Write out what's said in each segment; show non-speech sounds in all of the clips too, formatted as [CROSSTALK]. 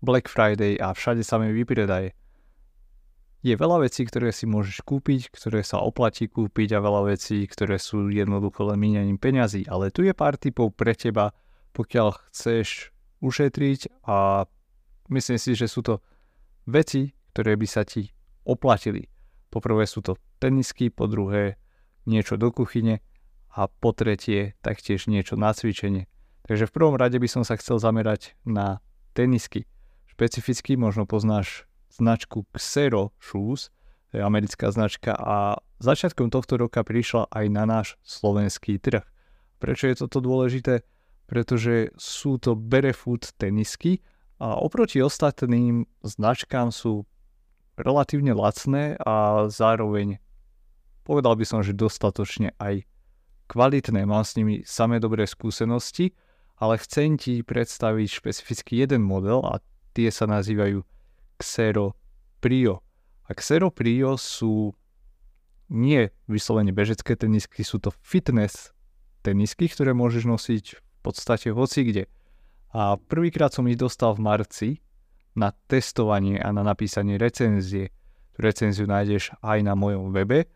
Black Friday a všade sa mi vypredaje. Je veľa vecí, ktoré si môžeš kúpiť, ktoré sa oplatí kúpiť a veľa vecí, ktoré sú jednoducho len míňaním peňazí. Ale tu je pár typov pre teba, pokiaľ chceš ušetriť a myslím si, že sú to veci, ktoré by sa ti oplatili. Poprvé sú to tenisky, po druhé niečo do kuchyne a po tretie taktiež niečo na cvičenie. Takže v prvom rade by som sa chcel zamerať na tenisky. Špecificky možno poznáš značku Xero Shoes, to je americká značka a začiatkom tohto roka prišla aj na náš slovenský trh. Prečo je toto dôležité? Pretože sú to barefoot tenisky a oproti ostatným značkám sú relatívne lacné a zároveň povedal by som, že dostatočne aj kvalitné. Mám s nimi samé dobré skúsenosti, ale chcem ti predstaviť špecificky jeden model a tie sa nazývajú Xero Prio. A Xero Prio sú nie vyslovene bežecké tenisky, sú to fitness tenisky, ktoré môžeš nosiť v podstate hoci kde. A prvýkrát som ich dostal v marci na testovanie a na napísanie recenzie. Tú recenziu nájdeš aj na mojom webe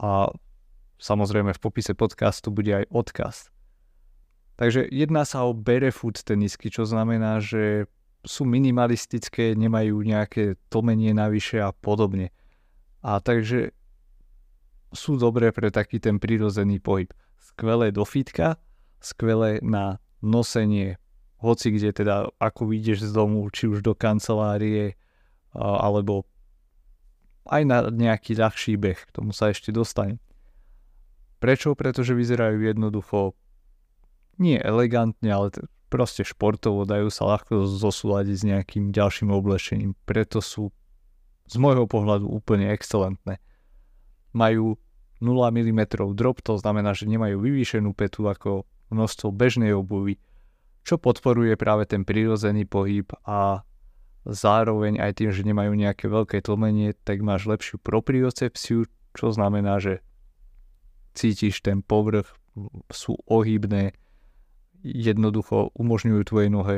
a samozrejme v popise podcastu bude aj odkaz. Takže jedná sa o barefoot tenisky, čo znamená, že sú minimalistické, nemajú nejaké tlmenie navyše a podobne. A takže sú dobré pre taký ten prirodzený pohyb. Skvelé do fitka, skvelé na nosenie hoci kde teda ako vyjdeš z domu, či už do kancelárie alebo aj na nejaký ľahší beh, k tomu sa ešte dostane. Prečo? Pretože vyzerajú jednoducho nie elegantne, ale proste športovo, dajú sa ľahko zosúľadiť s nejakým ďalším oblečením. Preto sú z môjho pohľadu úplne excelentné. Majú 0 mm drop, to znamená, že nemajú vyvýšenú petu ako množstvo bežnej obuvy, čo podporuje práve ten prírodzený pohyb a zároveň aj tým, že nemajú nejaké veľké tlmenie, tak máš lepšiu propriocepciu, čo znamená, že cítiš ten povrch, sú ohybné, jednoducho umožňujú tvojej nohe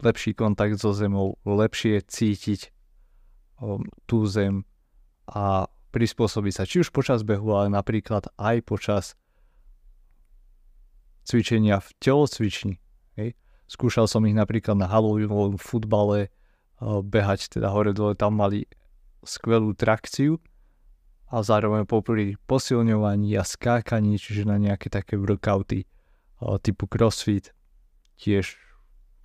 lepší kontakt so zemou, lepšie cítiť um, tú zem a prispôsobiť sa či už počas behu, ale napríklad aj počas cvičenia v telocvični. Hej. Skúšal som ich napríklad na halovinovom futbale, uh, behať teda hore dole, tam mali skvelú trakciu a zároveň popri posilňovaní a skákaní, čiže na nejaké také workouty typu crossfit tiež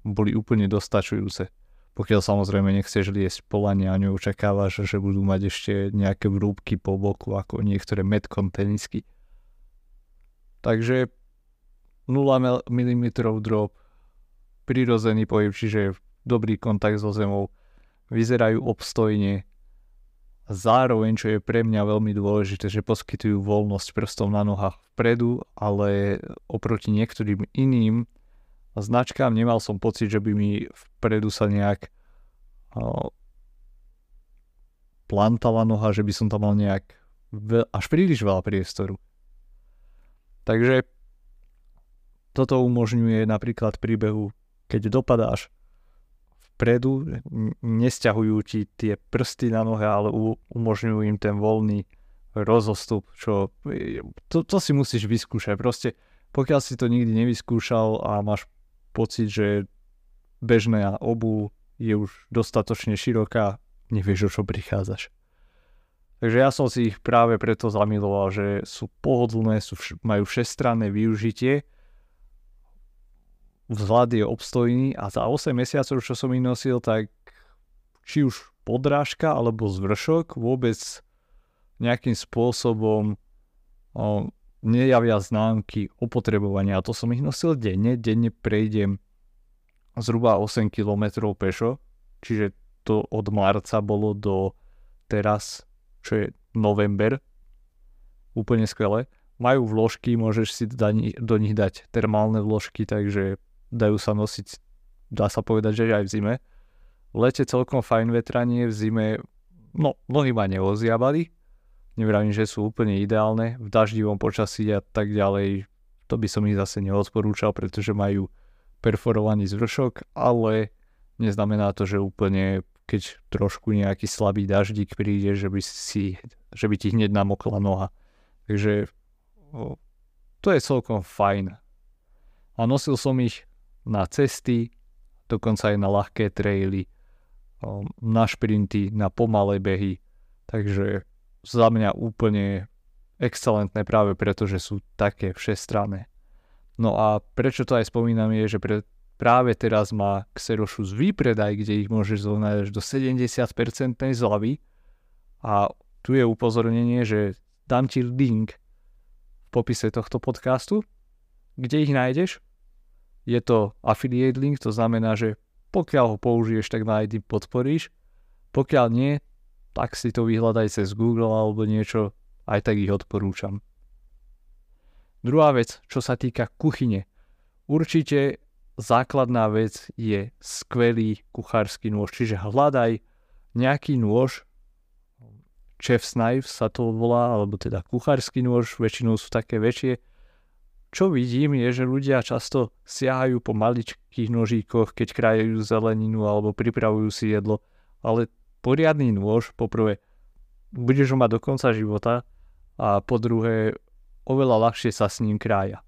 boli úplne dostačujúce. Pokiaľ samozrejme nechceš liesť polania a neočakávaš, že budú mať ešte nejaké vrúbky po boku ako niektoré metcon tenisky. Takže 0 mm drop, prirodzený pohyb, čiže dobrý kontakt so zemou, vyzerajú obstojne, zároveň, čo je pre mňa veľmi dôležité, že poskytujú voľnosť prstom na nohách vpredu, ale oproti niektorým iným značkám nemal som pocit, že by mi vpredu sa nejak plantala noha, že by som tam mal nejak až príliš veľa priestoru. Takže toto umožňuje napríklad príbehu, keď dopadáš vpredu, nesťahujú ti tie prsty na nohe, ale umožňujú im ten voľný rozostup, čo to, to si musíš vyskúšať. Proste pokiaľ si to nikdy nevyskúšal a máš pocit, že bežná obu je už dostatočne široká, nevieš, o čo prichádzaš. Takže ja som si ich práve preto zamiloval, že sú pohodlné, sú, majú všestranné využitie vzhľad je obstojný a za 8 mesiacov, čo som ich nosil, tak či už podrážka alebo zvršok vôbec nejakým spôsobom o, nejavia známky opotrebovania. A to som ich nosil denne. Denne prejdem zhruba 8 km pešo, čiže to od marca bolo do teraz, čo je november. Úplne skvelé. Majú vložky, môžeš si do nich dať termálne vložky, takže dajú sa nosiť, dá sa povedať, že aj v zime. V lete celkom fajn vetranie, v zime, no, mnohí ma neoziabali, Nevravím, že sú úplne ideálne v daždivom počasí a tak ďalej. To by som ich zase neodporúčal, pretože majú perforovaný zvršok, ale neznamená to, že úplne keď trošku nejaký slabý daždík príde, že by, si, že by ti hneď namokla noha. Takže to je celkom fajn. A nosil som ich na cesty, dokonca aj na ľahké traily, o, na šprinty, na pomalé behy. Takže za mňa úplne excelentné práve preto, že sú také všestranné. No a prečo to aj spomínam je, že pre, práve teraz má Xerošus výpredaj, kde ich môžeš zohnať až do 70% zľavy a tu je upozornenie, že dám ti link v popise tohto podcastu, kde ich nájdeš. Je to affiliate link, to znamená, že pokiaľ ho použiješ, tak ma aj podporíš. Pokiaľ nie, tak si to vyhľadaj cez Google alebo niečo, aj tak ich odporúčam. Druhá vec, čo sa týka kuchyne. Určite základná vec je skvelý kuchársky nôž, čiže hľadaj nejaký nôž, chef's knife sa to volá, alebo teda kuchársky nôž, väčšinou sú také väčšie. Čo vidím je, že ľudia často siahajú po maličkých nožíkoch, keď krajajú zeleninu alebo pripravujú si jedlo, ale poriadny nôž, poprvé, budeš ho mať do konca života a po druhé, oveľa ľahšie sa s ním krája.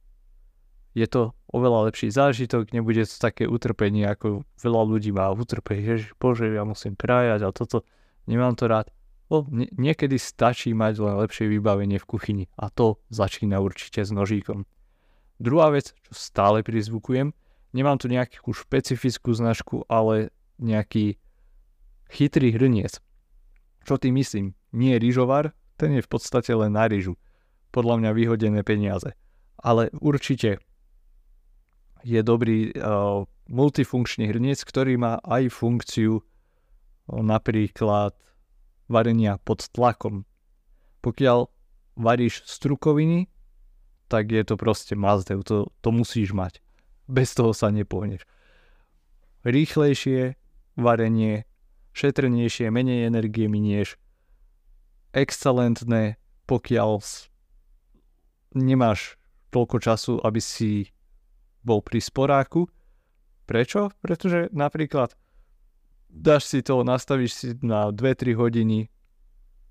Je to oveľa lepší zážitok, nebude to také utrpenie, ako veľa ľudí má utrpenie, že bože, ja musím krájať a toto, nemám to rád. O, nie, niekedy stačí mať len lepšie vybavenie v kuchyni a to začína určite s nožíkom. Druhá vec, čo stále prizvukujem, nemám tu nejakú špecifickú značku, ale nejaký chytrý hrniec. Čo tým myslím? Nie rýžovar, ten je v podstate len na rýžu. Podľa mňa vyhodené peniaze. Ale určite je dobrý uh, multifunkčný hrniec, ktorý má aj funkciu uh, napríklad varenia pod tlakom. Pokiaľ varíš strukoviny, tak je to proste mazdev, to, to musíš mať. Bez toho sa nepohneš. Rýchlejšie varenie šetrnejšie, menej energie minieš, excelentné, pokiaľ nemáš toľko času, aby si bol pri sporáku. Prečo? Pretože napríklad dáš si to, nastavíš si na 2-3 hodiny,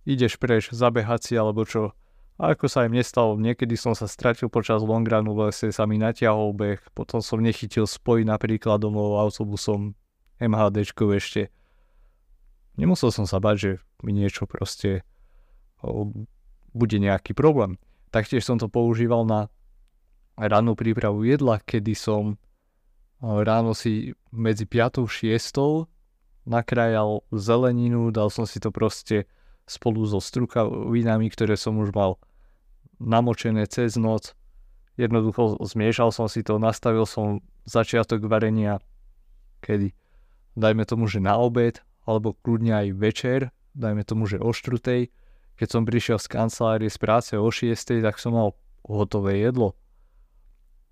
ideš preč, zabehať si alebo čo. Ako sa im nestalo, niekedy som sa stratil počas longranu v lese, sa mi natiahol beh, potom som nechytil spoj napríklad domov autobusom MHDčkou ešte Nemusel som sa bať, že mi niečo proste o, bude nejaký problém. Taktiež som to používal na rannú prípravu jedla, kedy som ráno si medzi 5 a 6 nakrajal zeleninu, dal som si to proste spolu so strukavinami, ktoré som už mal namočené cez noc. Jednoducho zmiešal som si to, nastavil som začiatok varenia, kedy dajme tomu, že na obed alebo kľudne aj večer, dajme tomu, že o štrutej, keď som prišiel z kancelárie z práce o 6, tak som mal hotové jedlo.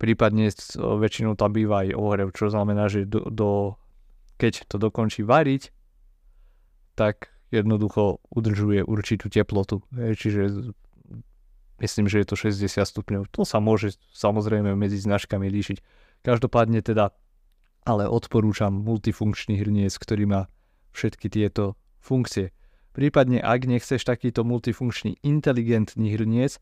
Prípadne väčšinou tam býva aj ohrev, čo znamená, že do, do, keď to dokončí variť, tak jednoducho udržuje určitú teplotu. Čiže myslím, že je to 60 stupňov. To sa môže samozrejme medzi značkami líšiť. Každopádne teda ale odporúčam multifunkčný hrniec, ktorý má všetky tieto funkcie. Prípadne ak nechceš takýto multifunkčný inteligentný hrniec,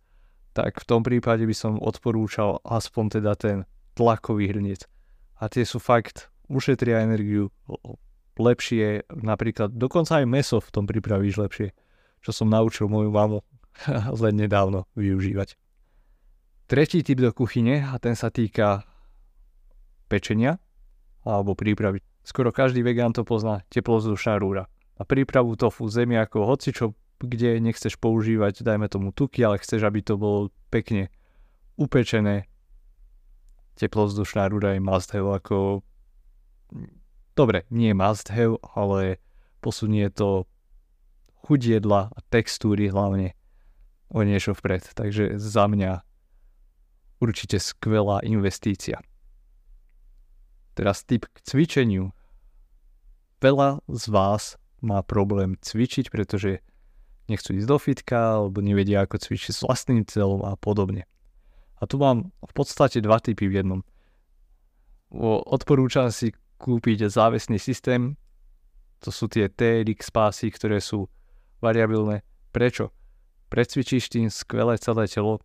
tak v tom prípade by som odporúčal aspoň teda ten tlakový hrniec. A tie sú fakt, ušetria energiu lepšie, napríklad dokonca aj meso v tom pripravíš lepšie, čo som naučil moju mamu [LAUGHS] len nedávno využívať. Tretí typ do kuchyne a ten sa týka pečenia alebo prípravy Skoro každý vegán to pozná, teplozdušná rúra. Na prípravu tofu, zemiakov, čo, kde nechceš používať, dajme tomu tuky, ale chceš, aby to bolo pekne upečené. Teplovzdušná rúra je must have ako... Dobre, nie must have, ale posunie to chuť jedla a textúry hlavne o niečo vpred. Takže za mňa určite skvelá investícia. Teraz tip k cvičeniu. Veľa z vás má problém cvičiť, pretože nechcú ísť do fitka alebo nevedia ako cvičiť s vlastným celom a podobne. A tu mám v podstate dva typy v jednom. Odporúčam si kúpiť závesný systém, to sú tie TRX pásy, ktoré sú variabilné. Prečo? Precvičíš tým skvelé celé telo.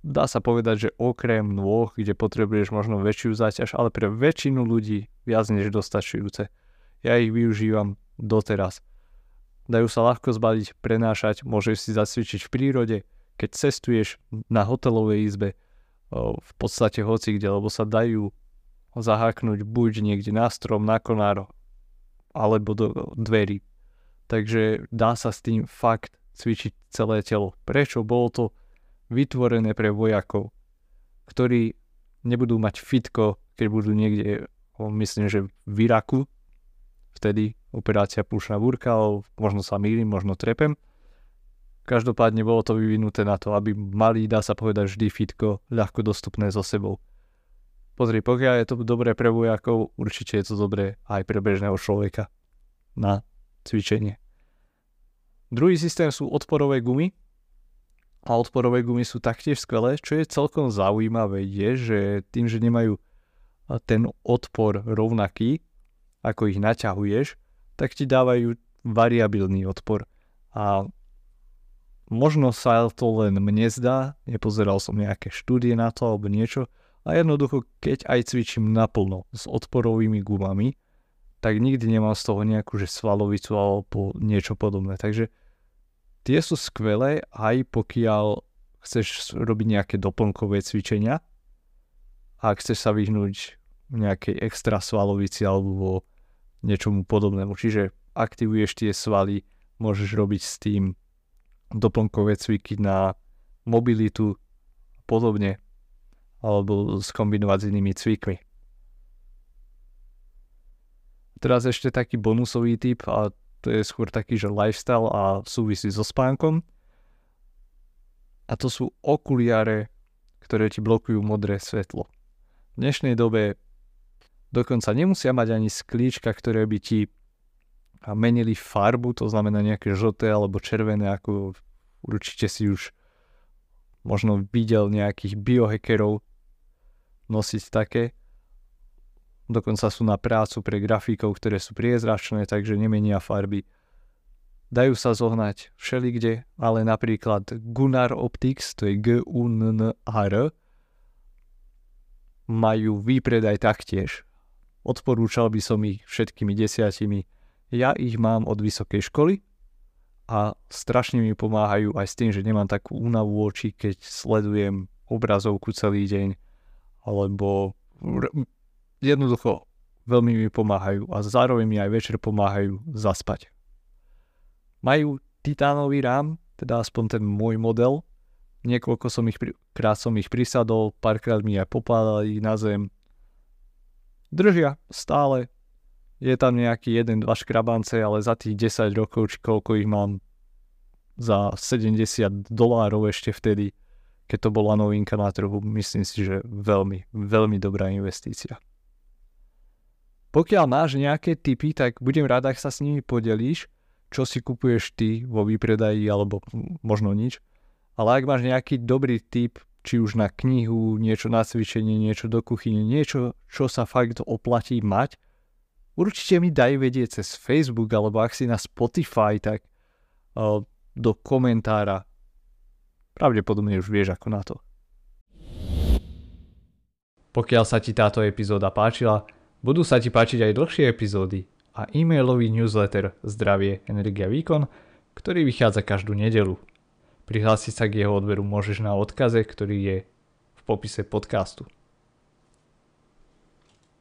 Dá sa povedať, že okrem nôh, kde potrebuješ možno väčšiu záťaž, ale pre väčšinu ľudí viac než dostačujúce. Ja ich využívam doteraz. Dajú sa ľahko zbaliť, prenášať, môžeš si zacvičiť v prírode, keď cestuješ na hotelovej izbe, v podstate hoci kde, lebo sa dajú zaháknuť buď niekde na strom, na konáro, alebo do dverí. Takže dá sa s tým fakt cvičiť celé telo. Prečo? Bolo to vytvorené pre vojakov, ktorí nebudú mať fitko, keď budú niekde, myslím, že v Iraku, vtedy operácia púšna búrka, možno sa mýlim, možno trepem. Každopádne bolo to vyvinuté na to, aby mali, dá sa povedať, vždy fitko ľahko dostupné so sebou. Pozri, pokiaľ je to dobré pre vojakov, určite je to dobré aj pre bežného človeka na cvičenie. Druhý systém sú odporové gumy. A odporové gumy sú taktiež skvelé. Čo je celkom zaujímavé je, že tým, že nemajú ten odpor rovnaký, ako ich naťahuješ, tak ti dávajú variabilný odpor. A možno sa to len mne zdá, nepozeral som nejaké štúdie na to alebo niečo, a jednoducho keď aj cvičím naplno s odporovými gumami, tak nikdy nemám z toho nejakú že svalovicu alebo niečo podobné. Takže tie sú skvelé aj pokiaľ chceš robiť nejaké doplnkové cvičenia a chceš sa vyhnúť nejakej extra svalovici alebo niečomu podobnému. Čiže aktivuješ tie svaly, môžeš robiť s tým doplnkové cviky na mobilitu podobne alebo skombinovať s inými cvikmi. Teraz ešte taký bonusový typ a to je skôr taký, že lifestyle a súvisí so spánkom. A to sú okuliare, ktoré ti blokujú modré svetlo. V dnešnej dobe Dokonca nemusia mať ani sklíčka, ktoré by ti menili farbu, to znamená nejaké žlté alebo červené, ako určite si už možno videl nejakých biohackerov nosiť také. Dokonca sú na prácu pre grafikov, ktoré sú priezračné, takže nemenia farby. Dajú sa zohnať všelikde, ale napríklad Gunnar Optics, to je g u n n r majú výpredaj taktiež Odporúčal by som ich všetkými desiatimi. Ja ich mám od vysokej školy a strašne mi pomáhajú aj s tým, že nemám takú únavu očí, keď sledujem obrazovku celý deň, alebo jednoducho veľmi mi pomáhajú a zároveň mi aj večer pomáhajú zaspať. Majú titánový rám, teda aspoň ten môj model. Niekoľko som ich, krát som ich prisadol, párkrát mi aj popádali na zem, držia stále. Je tam nejaký jeden, dva škrabance, ale za tých 10 rokov, či koľko ich mám, za 70 dolárov ešte vtedy, keď to bola novinka na trhu, myslím si, že veľmi, veľmi dobrá investícia. Pokiaľ máš nejaké tipy, tak budem rád, ak sa s nimi podelíš, čo si kupuješ ty vo výpredaji, alebo možno nič. Ale ak máš nejaký dobrý tip, či už na knihu, niečo na cvičenie, niečo do kuchyne, niečo, čo sa fakt oplatí mať, určite mi daj vedieť cez Facebook, alebo ak si na Spotify, tak uh, do komentára. Pravdepodobne už vieš ako na to. Pokiaľ sa ti táto epizóda páčila, budú sa ti páčiť aj dlhšie epizódy a e-mailový newsletter Zdravie, energia, výkon, ktorý vychádza každú nedelu. Prihlásiť sa k jeho odberu môžeš na odkaze, ktorý je v popise podcastu.